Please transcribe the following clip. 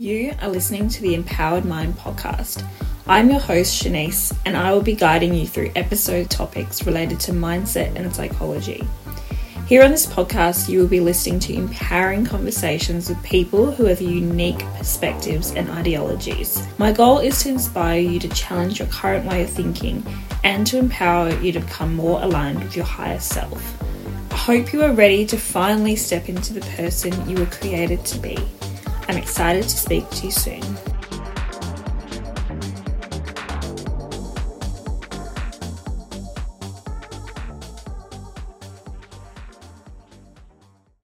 You are listening to the Empowered Mind podcast. I'm your host, Shanice, and I will be guiding you through episode topics related to mindset and psychology. Here on this podcast, you will be listening to empowering conversations with people who have unique perspectives and ideologies. My goal is to inspire you to challenge your current way of thinking and to empower you to become more aligned with your higher self. I hope you are ready to finally step into the person you were created to be. I'm excited to speak to you soon.